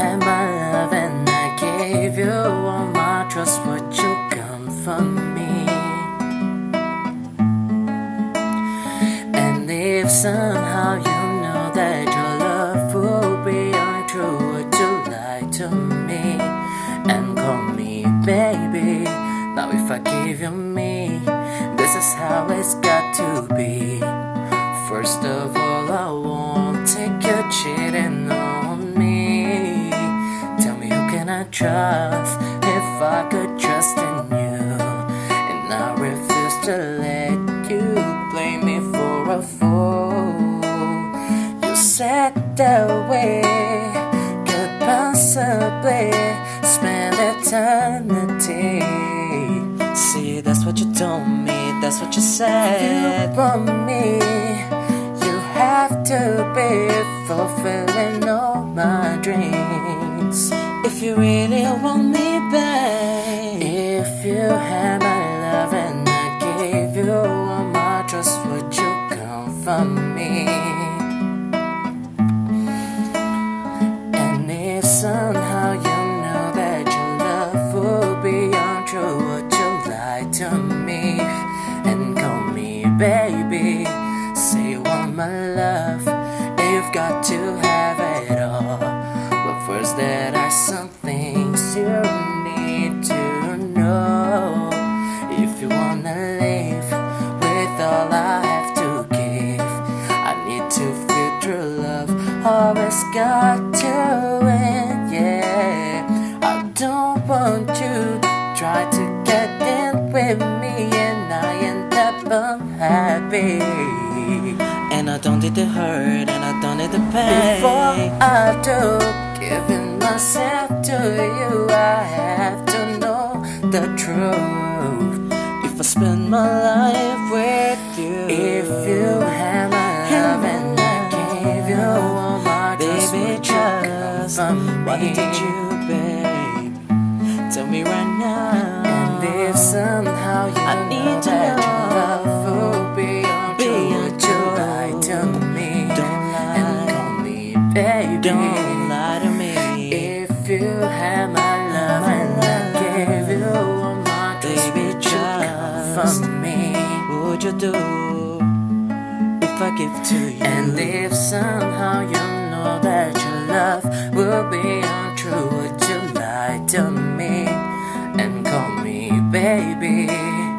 had my love and I gave you all my trust. Would you come for me? And if somehow you know that your love will be untrue, would you lie to me and call me baby? Now if I give you me, this is how it's got to be. Trust if I could trust in you, and I refuse to let you blame me for a fool. You said that we could possibly spend eternity. See, that's what you told me, that's what you said. You want me, you have to be fulfilling all my dreams. If you really want me back, if you had my love and I gave you all my trust, would you come for me? And if somehow you know that your love will be untrue, would you lie to me and call me baby? Say you want my love, you've got to have. But first, there are some things you need to know. If you wanna live with all I have to give, I need to feel true love. Always got to win, yeah. I don't want you to try to get in with me, and I end up unhappy. And I don't need the hurt, and I don't need the pain. Before I do, giving myself to you, I have to know the truth. If I spend my life with you, If you have my love and I gave you all my trust, baby, would you come trust. from Why me? did you, babe? Tell me right now. And if somehow you I need to that your love will be untrue, would you lie to me Don't and lie. call me baby? Don't come from me? Would you do if I give to you? And if somehow you know that your love will be untrue, would you lie to me and call me baby?